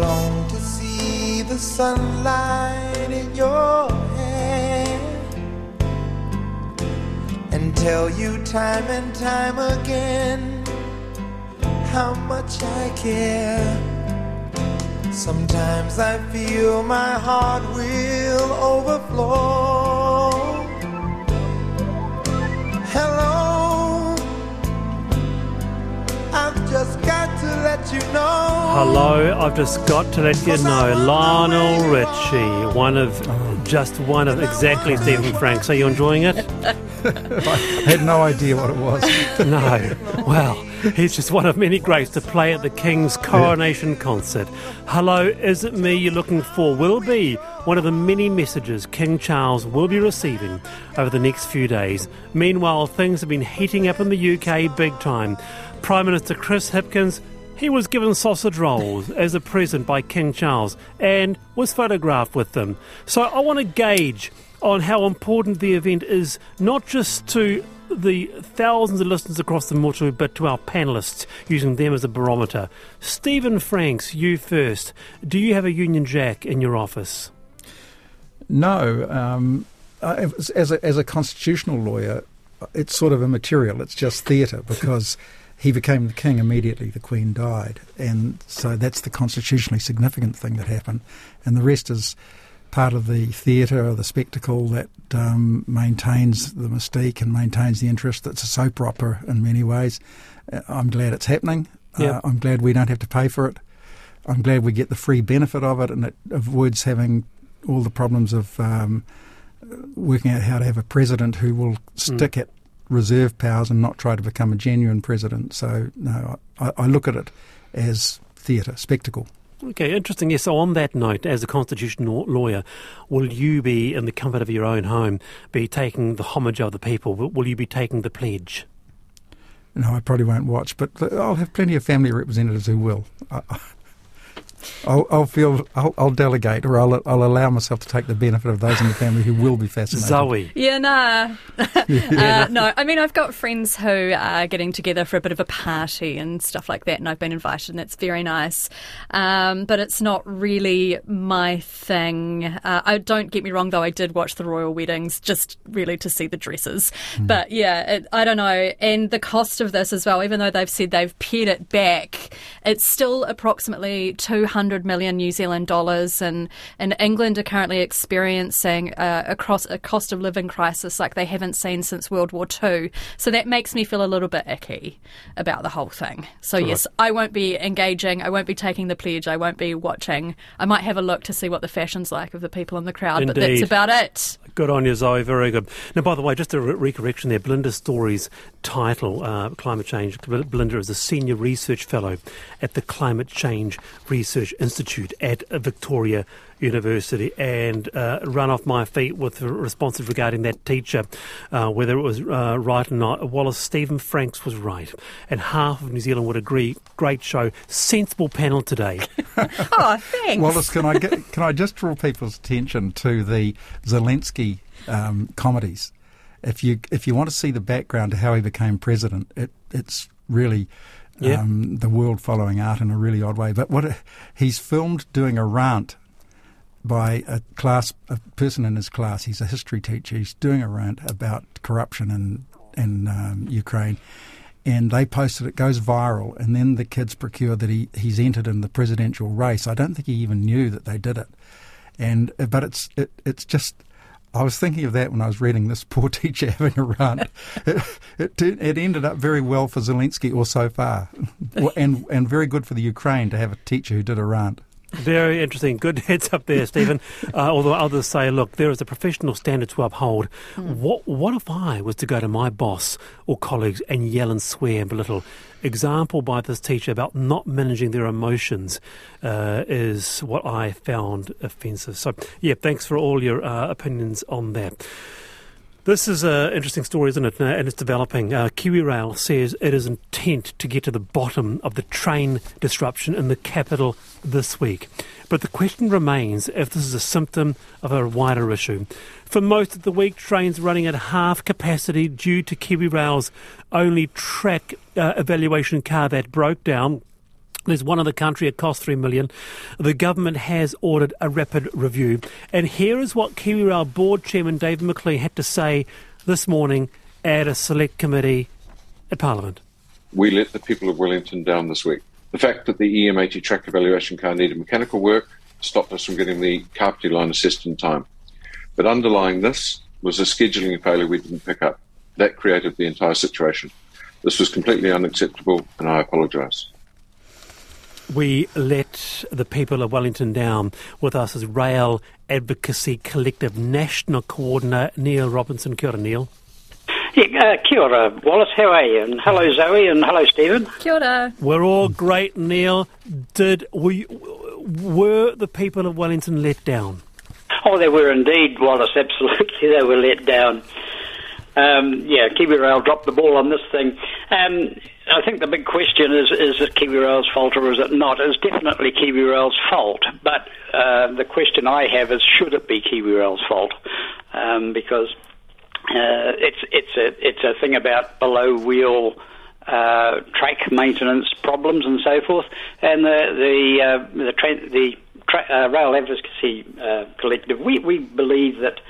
long to see the sunlight in your hair and tell you time and time again how much I care. Sometimes I feel my heart will overflow. Hello, I've just got to let you know, Lionel Richie, one of just one of exactly Stephen Franks. Are you enjoying it? I had no idea what it was. No. Well, he's just one of many greats to play at the King's coronation concert. Hello, is it me you're looking for? Will be one of the many messages King Charles will be receiving over the next few days. Meanwhile, things have been heating up in the UK big time. Prime Minister Chris Hipkins he was given sausage rolls as a present by King Charles and was photographed with them. So I want to gauge on how important the event is, not just to the thousands of listeners across the motu, but to our panellists, using them as a barometer. Stephen Franks, you first. Do you have a Union Jack in your office? No. Um, as, a, as a constitutional lawyer, it's sort of immaterial. It's just theatre because he became the king immediately the Queen died. And so that's the constitutionally significant thing that happened. And the rest is part of the theatre or the spectacle that um, maintains the mystique and maintains the interest. It's a soap opera in many ways. Uh, I'm glad it's happening. Yeah. Uh, I'm glad we don't have to pay for it. I'm glad we get the free benefit of it and it avoids having all the problems of um, working out how to have a president who will stick at reserve powers and not try to become a genuine president. So, no, I, I look at it as theatre, spectacle. Okay, interesting. Yes, so on that note, as a constitutional lawyer, will you be, in the comfort of your own home, be taking the homage of the people? Will will you be taking the pledge? No, I probably won't watch, but uh, I'll have plenty of family representatives who will. I, I'll, I'll feel I'll, I'll delegate, or I'll, I'll allow myself to take the benefit of those in the family who will be fascinated. Zoe. Yeah, nah. uh, no, I mean, I've got friends who are getting together for a bit of a party and stuff like that, and I've been invited, and that's very nice. Um, but it's not really my thing. Uh, I don't get me wrong, though, I did watch the royal weddings just really to see the dresses. But yeah, it, I don't know. And the cost of this as well, even though they've said they've pared it back, it's still approximately 200 million New Zealand dollars. And, and England are currently experiencing uh, a, cross, a cost of living crisis like they haven't seen since World War II. So that makes me feel a little bit icky about the whole thing. So, yes, I won't be engaging. I won't be taking the pledge. I won't be watching. I might have a look to see what the fashion's like of the people in the crowd, but that's about it. Good on you, Zoe. Very good. Now, by the way, just a re- recorrection there. Belinda Storey's title, uh, Climate Change. Belinda is a senior research fellow at the Climate Change Research Institute at Victoria University, and uh, run off my feet with responses regarding that teacher, uh, whether it was uh, right or not. Wallace Stephen Franks was right, and half of New Zealand would agree. Great show, sensible panel today. Oh, thanks. Wallace, can I get, can I just draw people's attention to the Zelensky um, comedies? If you if you want to see the background to how he became president, it, it's really Um, the world following art in a really odd way. But what he's filmed doing a rant by a class a person in his class. He's a history teacher. He's doing a rant about corruption in in um, Ukraine, and they posted it goes viral, and then the kids procure that he he's entered in the presidential race. I don't think he even knew that they did it, and uh, but it's it, it's just. I was thinking of that when I was reading this poor teacher having a rant. it, it, it ended up very well for Zelensky, or so far, and and very good for the Ukraine to have a teacher who did a rant. Very interesting. Good heads up there, Stephen. Uh, although others say, look, there is a professional standard to uphold. Mm. What, what if I was to go to my boss or colleagues and yell and swear and belittle? Example by this teacher about not managing their emotions uh, is what I found offensive. So, yeah, thanks for all your uh, opinions on that. This is an interesting story, isn't it? Uh, and it's developing. Uh, KiwiRail says it is intent to get to the bottom of the train disruption in the capital this week. But the question remains if this is a symptom of a wider issue. For most of the week, trains running at half capacity due to KiwiRail's only track uh, evaluation car that broke down there's one the country, it cost three million. The government has ordered a rapid review. And here is what KiwiRail board chairman David McLean had to say this morning at a select committee at Parliament. We let the people of Wellington down this week. The fact that the EM80 track evaluation car needed mechanical work stopped us from getting the Kapiti line assessed in time. But underlying this was a scheduling failure we didn't pick up. That created the entire situation. This was completely unacceptable, and I apologise we let the people of Wellington down. With us as Rail Advocacy Collective National Coordinator Neil Robinson. Kia ora, Neil. Yeah, uh, kia ora, Wallace. How are you? And hello, Zoe, and hello, Stephen. Kia ora. We're all great, Neil. Did we, were the people of Wellington let down? Oh, they were indeed, Wallace. Absolutely, they were let down. Um, yeah, KiwiRail dropped the ball on this thing. Um, I think the big question is: is it KiwiRail's fault or is it not? It's definitely KiwiRail's fault. But uh, the question I have is: should it be KiwiRail's fault? Um, because uh, it's it's a it's a thing about below wheel. Uh, track maintenance problems and so forth, and the the uh, the, tra- the tra- uh, rail advocacy uh, collective, we we believe that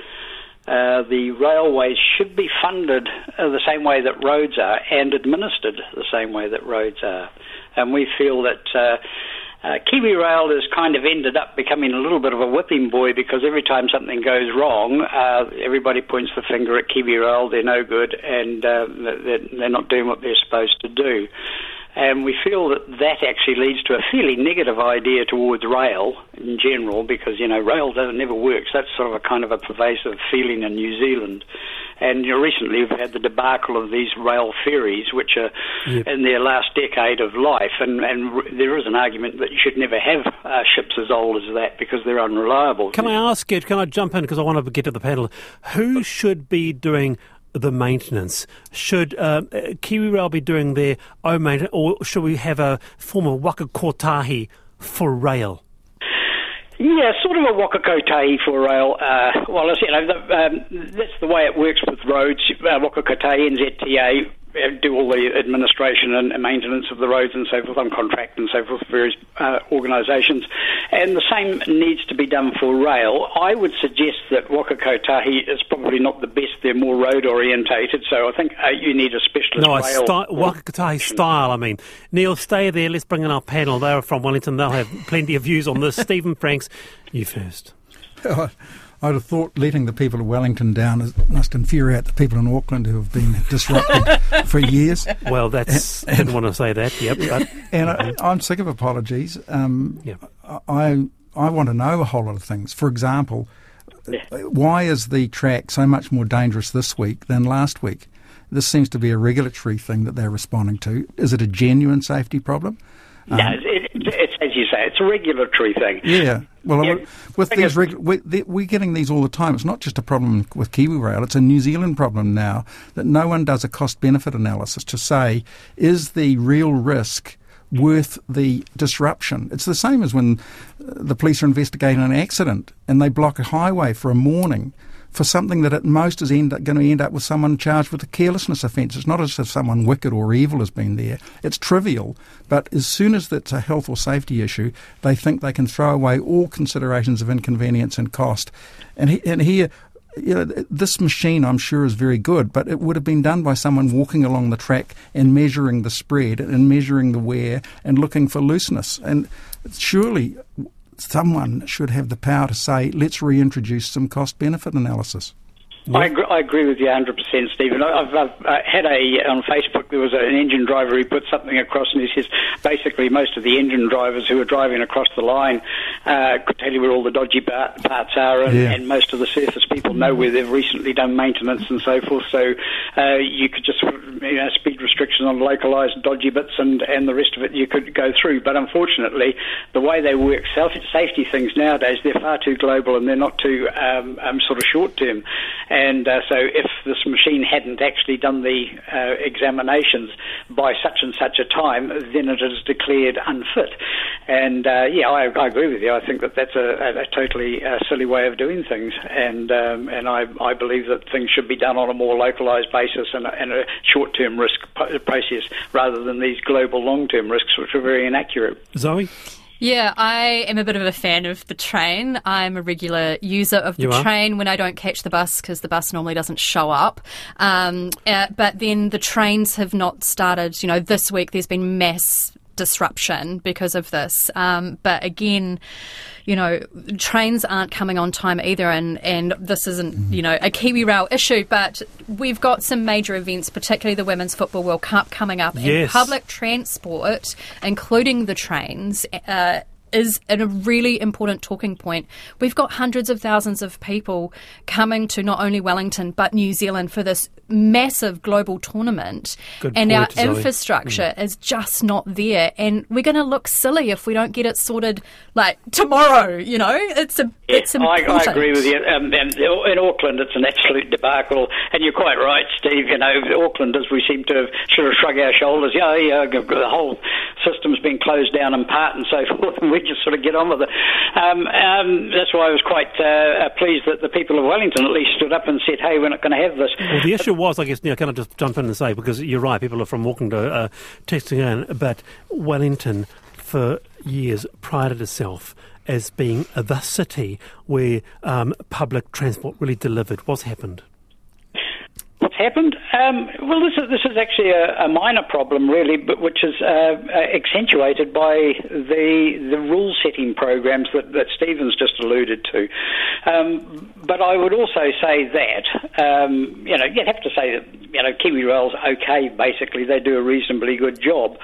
uh, the railways should be funded uh, the same way that roads are and administered the same way that roads are. And we feel that uh, uh, KiwiRail has kind of ended up becoming a little bit of a whipping boy because every time something goes wrong, uh, everybody points the finger at KiwiRail, they're no good, and uh, they're, they're not doing what they're supposed to do. And we feel that that actually leads to a fairly negative idea towards rail in general because, you know, rail doesn't never works. That's sort of a kind of a pervasive feeling in New Zealand. And you know, recently we've had the debacle of these rail ferries, which are yep. in their last decade of life. And, and r- there is an argument that you should never have uh, ships as old as that because they're unreliable. Can I ask you, can I jump in because I want to get to the panel? Who should be doing the maintenance? Should uh, KiwiRail be doing their own maintenance, or should we have a form of waka kotahi for rail? Yeah, sort of a waka kotahi for rail. Uh, well, you know, the, um, that's the way it works with roads. Uh, waka kotahi, NZTA, do all the administration and maintenance of the roads and so forth on contract and so forth for various uh, organisations. And the same needs to be done for rail. I would suggest that Waka Kotahi is probably not the best. They're more road orientated, so I think uh, you need a specialist no, rail. Sti- Waka Kotahi style, I mean. Neil, stay there. Let's bring in our panel. They're from Wellington. They'll have plenty of views on this. Stephen Franks, you first. I'd have thought letting the people of Wellington down must infuriate the people in Auckland who have been disrupted for years. Well, that's and, I didn't want to say that. Yep. and I, am sick of apologies. Um, yep. I I want to know a whole lot of things. For example, why is the track so much more dangerous this week than last week? This seems to be a regulatory thing that they're responding to. Is it a genuine safety problem? Um, no, it, it's as you say, it's a regulatory thing. Yeah. Well, yeah. with these, reg- we, we're getting these all the time. It's not just a problem with KiwiRail; it's a New Zealand problem now that no one does a cost-benefit analysis to say is the real risk worth the disruption. It's the same as when uh, the police are investigating an accident and they block a highway for a morning for something that at most is end, going to end up with someone charged with a carelessness offence. It's not as if someone wicked or evil has been there. It's trivial, but as soon as it's a health or safety issue, they think they can throw away all considerations of inconvenience and cost. And, he, and here, you know, this machine, I'm sure, is very good, but it would have been done by someone walking along the track and measuring the spread and measuring the wear and looking for looseness. And surely someone should have the power to say, let's reintroduce some cost benefit analysis. I, agree, I agree with you 100%, Stephen. I've, I've uh, had a, on Facebook, there was an engine driver who put something across and he says basically most of the engine drivers who are driving across the line uh, could tell you where all the dodgy parts are and, Yeah. and most of the surface people know where they've recently done maintenance and so forth. So uh, you could just, you know, speed restrictions on localised dodgy bits and, and the rest of it you could go through. But unfortunately, the way they work self- safety things nowadays, they're far too global and they're not too um, um, sort of short term. And uh, so if this machine hadn't actually done the uh, examinations by such and such a time, then it is declared unfit. And uh, yeah, I, I agree with you. I think that that's a, a, totally uh, silly way of doing things. And um, and I, I believe that things should be done on a more localised basis and, a- and a short-term risk process rather than these global long-term risks, which are very inaccurate. Zoe? Yeah, I am a bit of a fan of the train. I'm a regular user of the train when I don't catch the bus because the bus normally doesn't show up. Um, uh, but then the trains have not started. You know, this week there's been mass disruption because of this. Um, but again, you know, trains aren't coming on time either, and, and this isn't, you know, a Kiwi Rail issue, but we've got some major events, particularly the Women's Football World Cup coming up, and public transport, including the trains, uh, is a really important talking point. We've got hundreds of thousands of people coming to not only Wellington but New Zealand for this massive global tournament, Good and our Zoe. infrastructure is just not there. And we're going to look silly if we don't get it sorted like tomorrow. You know, it's a it's important. I agree with you. Um, and in Auckland, it's an absolute debacle. And you're quite right, Steve. You know, Aucklanders, we seem to have sort of shrug our shoulders. Yeah, yeah, the whole system's been closed down in part and so forth, and we just sort of get on with it. Um, um, that's why I was quite uh, uh, pleased that the people of Wellington at least stood up and said, hey, we're not going to have this. Well, the issue was, I guess, Neil, can I just jump in and say, because you're right, people are from Auckland are uh, texting in, but Wellington, for years, prided itself as being the city where um, public transport really delivered. What's happened? Happened? Um, well, this is this is actually a, a minor problem, really, but which is uh, uh, accentuated by the the rule setting programs that, that Stephen's just alluded to. Um, but I would also say that um, you know you'd have to say that you know Kiwi Rail's okay. Basically, they do a reasonably good job,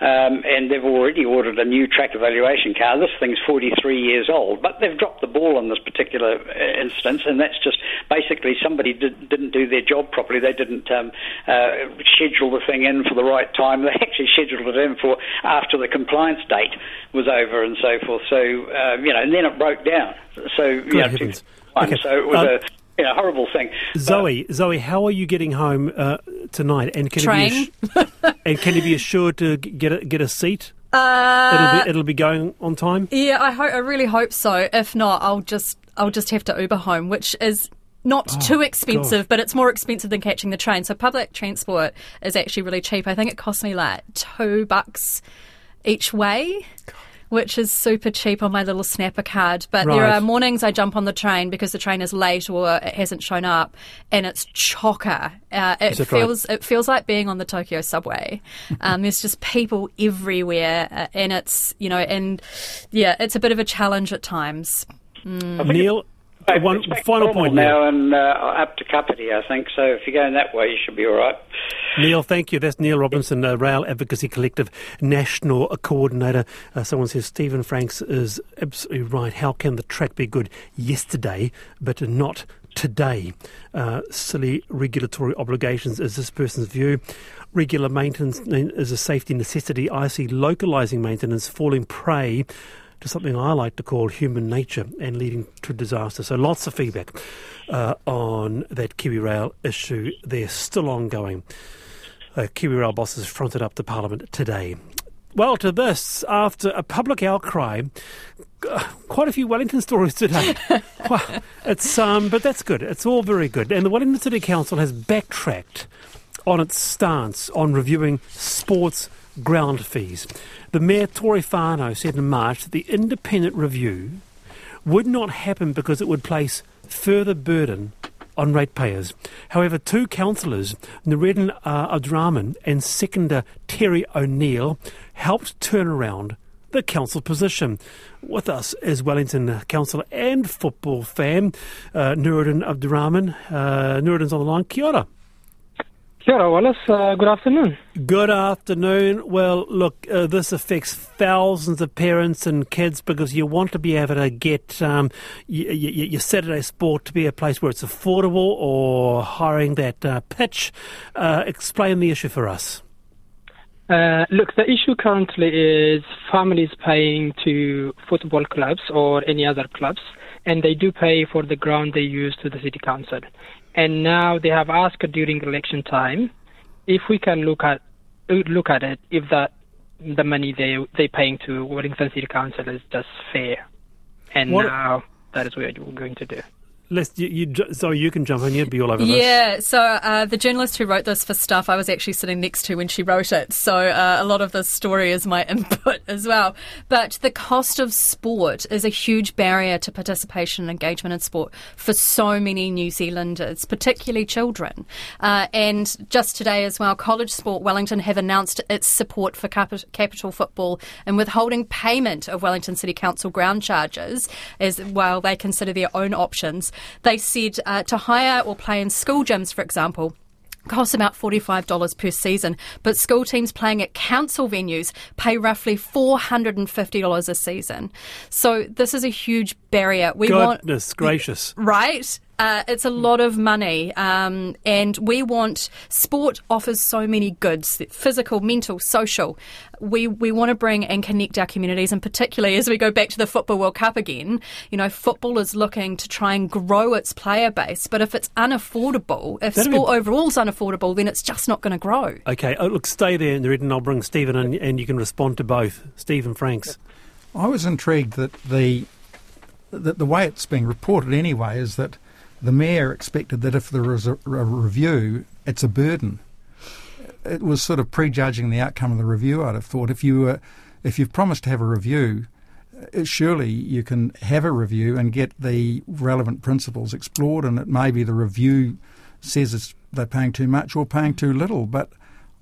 um, and they've already ordered a new track evaluation car. This thing's 43 years old, but they've dropped the ball on this particular uh, instance, and that's just basically somebody did, didn't do their job properly. They didn't um, uh, schedule the thing in for the right time. They actually scheduled it in for after the compliance date was over and so forth. So um, you know, and then it broke down. So you know, heavens. Okay. so it was Um, a you know, horrible thing. Zoe, Zoe, how are you getting home uh, tonight? And can You Train. be ass- and can you be assured to get a, get a seat? Uh, it'll be it'll be going on time. Yeah, I hope. I really hope so. If not, I'll just I'll just have to Uber home, which is not too expensive, but it's more expensive than catching the train. So public transport is actually really cheap. I think it cost me like two bucks each way. Which is super cheap on my little snapper card. But there are mornings I jump on the train because the train is late or it hasn't shown up, and it's chocker. Uh, it Is it right? feels it feels like being on the Tokyo subway. Um, there's just people everywhere, uh, and it's you know, and yeah, it's a bit of a challenge at times. Neil, Hey, one final point. Neil. now and uh, up to Kapiti, I think. So if you're going that way, you should be all right. Neil, thank you. That's Neil Robinson, uh, Rail Advocacy Collective National Coordinator. Uh, someone says Stephen Franks is absolutely right. How can the track be good yesterday but not today? Uh, silly regulatory obligations is this person's view. Regular maintenance is a safety necessity. I see localising maintenance falling prey to something I like to call human nature and leading to disaster. So lots of feedback uh, on that Kiwi Rail issue. They're still ongoing. Uh, Kiwi Rail bosses fronted up to Parliament today. Well, to this, after a public outcry, uh, quite a few Wellington stories today. wow, it's um, but that's good. It's all very good. And the Wellington City Council has backtracked on its stance on reviewing sports ground fees. The Mayor Tory Whanau said in March that the independent review would not happen because it would place further burden on ratepayers. However, two councillors, Nureddin uh, Abdurahman and seconder Teri O'Neill, helped turn around the council position. With us is Wellington councillor and football fan, uh, Nureddin Abdurahman. Uh, Nureddin's on the line. Kia ora. Kia ora, Wallace. Uh, good afternoon. Good afternoon. Well, look, uh, this affects thousands of parents and kids because you want to be able to get um, y- y- your Saturday sport to be a place where it's affordable or hiring that uh, pitch. Uh, explain the issue for us. Uh, look, the issue currently is families paying to football clubs or any other clubs, and they do pay for the ground they use to the city council. And now they have asked during election time if we can look at look at it if that the money they they paying to Wellington City Council is just fair. And What- now that is what we're going to do. You, you, so you can jump in, you'd be all over this. Yeah, so uh, the journalist who wrote this for Stuff, I was actually sitting next to when she wrote it. So uh, a lot of this story is my input as well. But the cost of sport is a huge barrier to participation and engagement in sport for so many New Zealanders, particularly children. Uh, and just today as well, College Sport Wellington have announced its support for capi- capital football and withholding payment of Wellington City Council ground charges as while they consider their own options. They said uh, to hire or play in school gyms, for example, costs about $45 per season, but school teams playing at council venues pay roughly $450 a season. So this is a huge barrier. We want Goodness gracious. right? Uh, it's a lot of money, um, and we want sport offers so many goods: physical, mental, social. We we want to bring and connect our communities, and particularly as we go back to the Football World Cup again. You know, football is looking to try and grow its player base, but if it's unaffordable, if That'd be- sport overall is unaffordable, then it's just not going to grow. Okay, oh, look, stay there, in Nureddin, and I'll bring Stephen in, and you can respond to both. Stephen Franks. I was intrigued that the that the way it's being reported anyway is that the mayor expected that if there was a, a review, it's a burden. It was sort of prejudging the outcome of the review. I'd have thought if you were, if you've promised to have a review, uh, surely you can have a review and get the relevant principles explored, and it may be the review says it's, they're paying too much or paying too little. But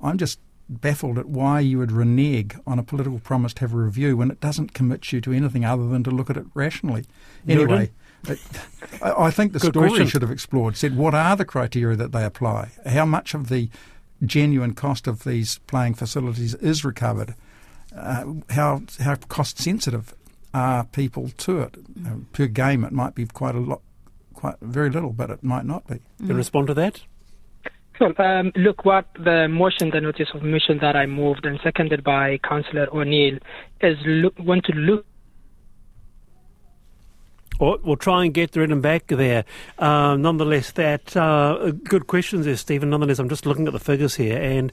I'm just baffled at why you would renege on a political promise to have a review when it doesn't commit you to anything other than to look at it rationally. Anyway, I, I think the Good story question. should have explored, said what are the criteria that they apply, how much of the genuine cost of these playing facilities is recovered, uh, how how cost sensitive are people to it. Uh, per game, it might be quite a lot, quite very little, but it might not be. Can you respond to that? Cool. Um, look, what the motion, the notice of motion that I moved and seconded by Councillor O'Neill is look, want to look We'll try and get Nureddin back there. Uh, nonetheless, that uh, good questions there, Stephen. Nonetheless, I'm just looking at the figures here, and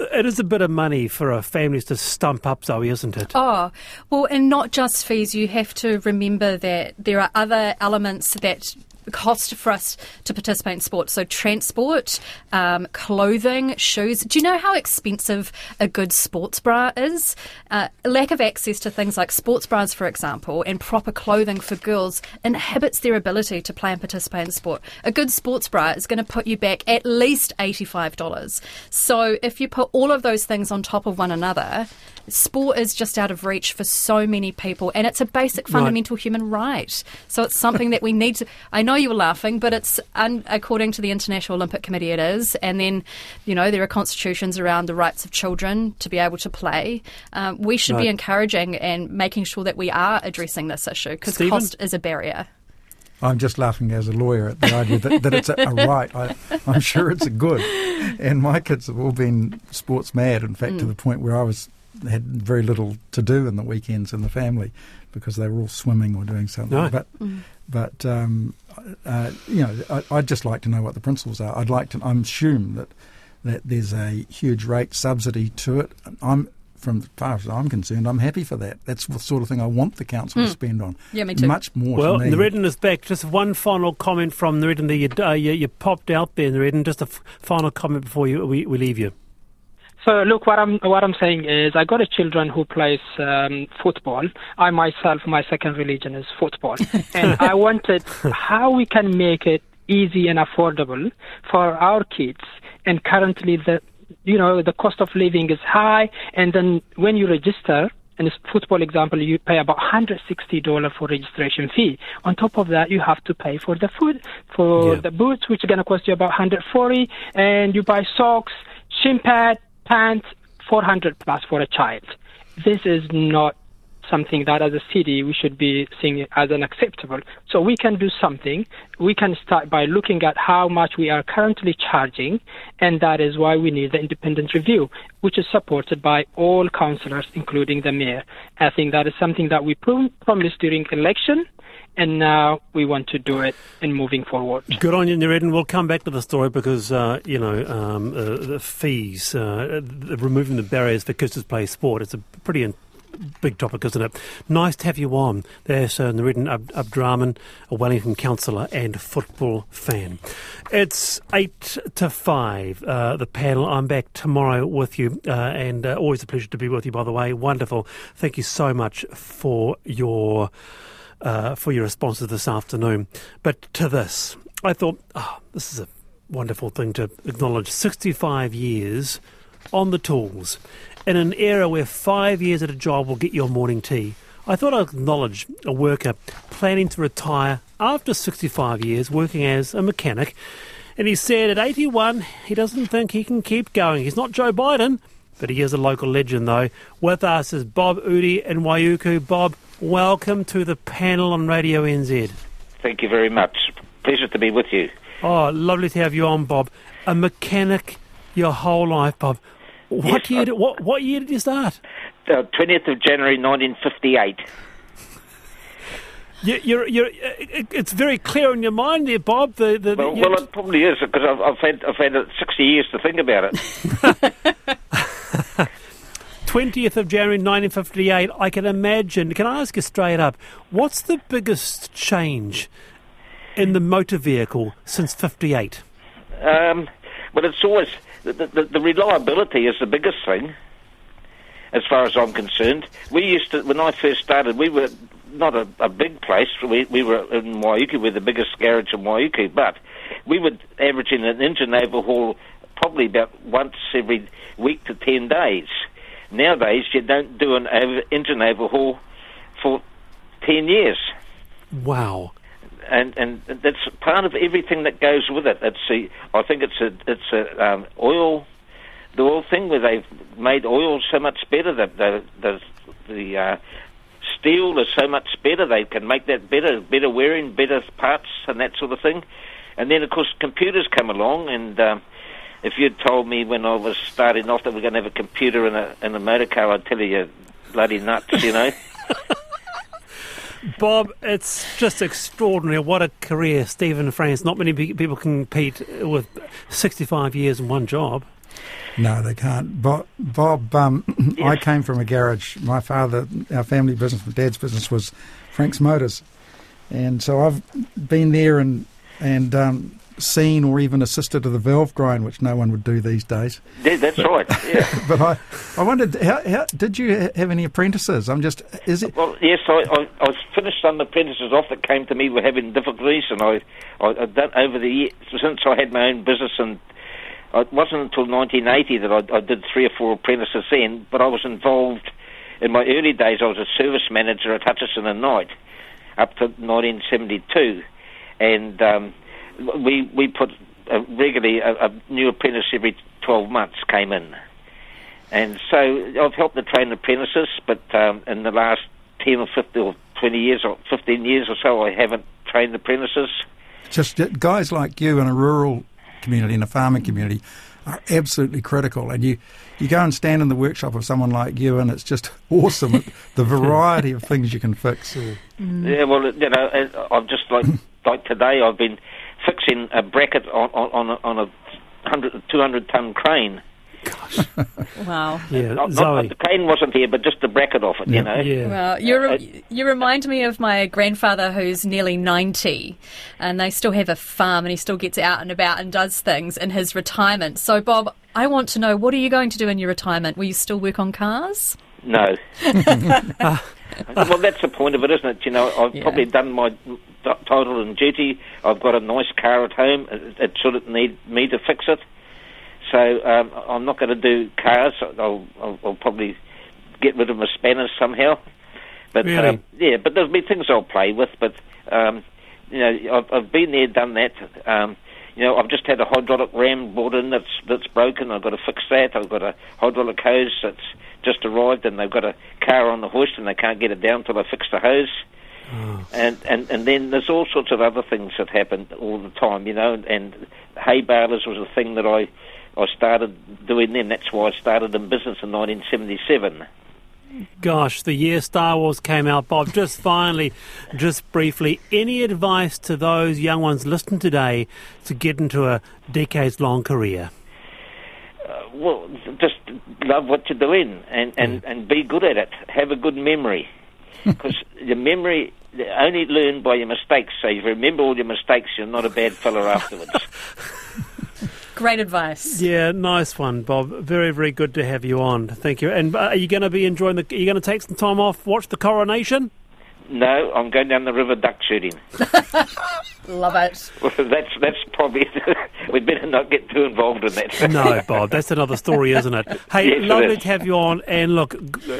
it is a bit of money for uh, families to stump up, Zoe, isn't it? Oh, well, and not just fees. You have to remember that there are other elements that cost for us to participate in sport. So, transport, um, clothing, shoes. Do you know how expensive a good sports bra is? Uh, lack of access to things like sports bras, for example, and proper clothing for girls inhibits their ability to play and participate in sport. A good sports bra is going to put you back at least $85. So, if you put all of those things on top of one another, sport is just out of reach for so many people, and it's a basic fundamental human right. So it's something that we need to. I know you were laughing, but it's un, according to the International Olympic Committee, it is. And then, you know, there are constitutions around the rights of children to be able to play. Um, we should be encouraging and making sure that we are addressing this issue because cost is a barrier. I'm just laughing as a lawyer at the idea that, that it's a, a right. I, I'm sure it's a good. And my kids have all been sports mad, in fact, to the point where I was had very little to do in the weekends in the family because they were all swimming or doing something. No. But but um, uh, you know, I, I'd just like to know what the principles are. I'd like to. I'm assume that that there's a huge rate subsidy to it. I'm from as far as I'm concerned, I'm happy for that. That's the sort of thing I want the council to spend on. Yeah, me too. Much more. Well, to me. Nureddin is back. Just one final comment from Nureddin there. You, uh, you, you popped out there, Nureddin. Just a f- final comment before you, we, we leave you. So look, what I'm what I'm saying is, I got a children who plays um, football. I myself, my second religion is football, and I wanted how we can make it easy and affordable for our kids. And currently, the you know the cost of living is high, and then when you register, in football example, you pay about $160 for registration fee. On top of that, you have to pay for the food, for Yeah. the boots, which are going to cost you about 140 and you buy socks, shin pad, pants, 400 plus for a child. This is not something that as a city we should be seeing as unacceptable. So we can do something. We can start by looking at how much we are currently charging, and that is why we need the independent review, which is supported by all councillors, including the mayor. I think that is something that we prom- promised during election, and now we want to do it in moving forward. Good on you, Nureddin. We'll come back to the story because, uh, you know, um, uh, the fees, uh, the, removing the barriers for kids to play sport, it's a pretty in- big topic, isn't it? Nice to have you on. There's uh, Nureddin Ab- Abdurahman, a Wellington councillor and football fan. It's 8 to 5, uh, the panel. I'm back tomorrow with you, uh, and uh, always a pleasure to be with you, by the way. Wonderful. Thank you so much for your uh, for your responses this afternoon. But to this, I thought, oh, this is a wonderful thing to acknowledge 65 years on the tools in an era where five years at a job will get you a morning tea. I thought I'd acknowledge a worker planning to retire after 65 years working as a mechanic. And he said at 81, he doesn't think he can keep going. He's not Joe Biden, but he is a local legend, though. With us is Bob Udi in Waiuku. Bob, welcome to the panel on Radio NZ. Thank you very much. Pleasure to be with you. Oh, lovely to have you on, Bob. A mechanic your whole life, Bob. What Yes, year? Did, what what year did you start? Uh, 20th of January 1958. You, you're, you're, it's very clear in your mind there, Bob. The, the, Well, well, it probably is because I've, I've had I've had uh, 60 years to think about it. 20th of January 1958, I can imagine. Can I ask you straight up, what's the biggest change in the motor vehicle since 58? Um, but it's always the, the, the reliability is the biggest thing, as far as I'm concerned. We used to when I first started, we were not a, a big place. We we were in Waiuku, we're the biggest garage in Waiuku, but we were averaging an engine overhaul probably about once every week to ten days. Nowadays, you don't do an over, engine overhaul for ten years Wow. and and that's part of everything that goes with it. It's a, I think it's a it's a um, oil, the oil thing where they've made oil so much better that the the the uh, steel is so much better. They can make that better, better wearing, better parts, and that sort of thing. And then of course computers come along, and um, if you'd told me when I was starting off that we're going to have a computer in a in a motor car, I'd tell you you're bloody nuts, you know. Bob, it's just extraordinary. What a career, Stephen Franks. Not many pe- people can compete with 65 years in one job. No, they can't. Bob, Bob um, I came from a garage. My father, our family business, my dad's business was Frank's Motors, and so I've been there and and um, seen or even assisted to the valve grind, which no one would do these days. Yeah, that's right. Yeah. But I, I wondered, how, how, did you have any apprentices? I'm just, is it? Well, yes, I, I, I finished some apprentices off that came to me were having difficulties, and I, I, I've done over the years since I had my own business, and it wasn't until 1980 that I, I did three or four apprentices then. But I was involved in my early days. I was a service manager at Hutchison and Knight up to 1972, and um, we we put uh, regularly a, a new apprentice every 12 months came in. And so I've helped to train apprentices, but um, in the last 10 or 15 or 20 years or 15 years or so, I haven't trained apprentices. Just guys like you in a rural community, in a farming community, are absolutely critical. And you, you go and stand in the workshop of someone like you, and it's just awesome the variety of things you can fix. Yeah, well, you know, uh, I've just like like today, I've been fixing a bracket on on, on a, on a 100, 200 ton crane. Gosh. Wow. Yeah, Not, not, the crane wasn't here, but just the bracket off it, you know. Yeah. Well, you Uh, re- you remind me of my grandfather who's nearly 90 and they still have a farm and he still gets out and about and does things in his retirement. So, Bob, I want to know what are you going to do in your retirement? Will you still work on cars? No. well, that's the point of it, isn't it? You know, I've Yeah. probably done my title and duty. I've got a nice car at home. It, it shouldn't need me to fix it. So um, I'm not going to do cars. I'll, I'll, I'll probably get rid of my spanners somehow. But Really? um, yeah, but there'll be things I'll play with. But um, you know, I've, I've been there, done that. You know, I've just had a hydraulic ram brought in that's that's broken. I've got to fix that. I've got a hydraulic hose that's just arrived, and they've got a car on the hoist, and they can't get it down till I fix the hose. Oh. And, and and then there's all sorts of other things that happen all the time, you know. And hay balers was a thing that I I started doing then. That's why I started in business in 1977. Gosh, the year Star Wars came out, Bob. Just finally, just briefly, any advice to those young ones listening today to get into a decades long career? Uh, well, just love what you're doing and, and, and be good at it. Have a good memory. Because the memory, only learn by your mistakes. So if you remember all your mistakes, you're not a bad fella afterwards. Great advice. Yeah, nice one, Bob. Very, very good to have you on. Thank you. And uh, are you going to be enjoying the? Are you going to take some time off, watch the coronation? no, I'm going down the river duck shooting. Love it. Well, that's that's probably we'd better not get too involved in that. No, Bob, that's another story, isn't it? Hey, Yes, lovely is. to have you on. And look,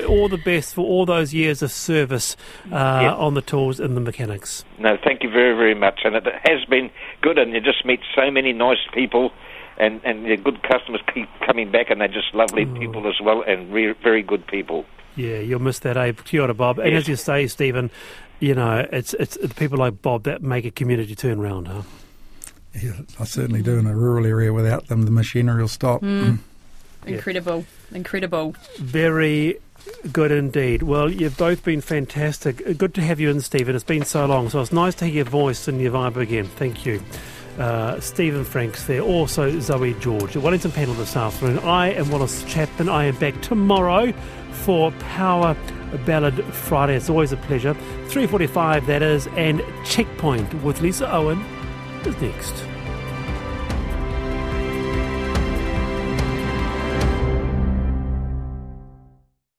all the best for all those years of service uh, Yeah. on the tours and the mechanics. No, thank you very, very much. And it has been good, and you just meet so many nice people, and, and the good customers keep coming back, and they're just lovely people as well, and re- very good people. Yeah, you'll miss that, eh? Kia ora, Bob. And as you say, Stephen, you know, it's it's the people like Bob that make a community turn round, huh? Yeah, I certainly do. In a rural area, without them, the machinery will stop. Mm. Incredible. Incredible. Very good indeed. Well, you've both been fantastic. Uh, Good to have you in, Stephen. It's been so long, so it's nice to hear your voice and your vibe again. Thank you. Uh, Stephen Franks there, also Zoe George. The Wellington panel this afternoon. I am Wallace Chapman. I am back tomorrow for Power Ballad Friday. It's always a pleasure. 3.45 that is, and Checkpoint with Lisa Owen is next.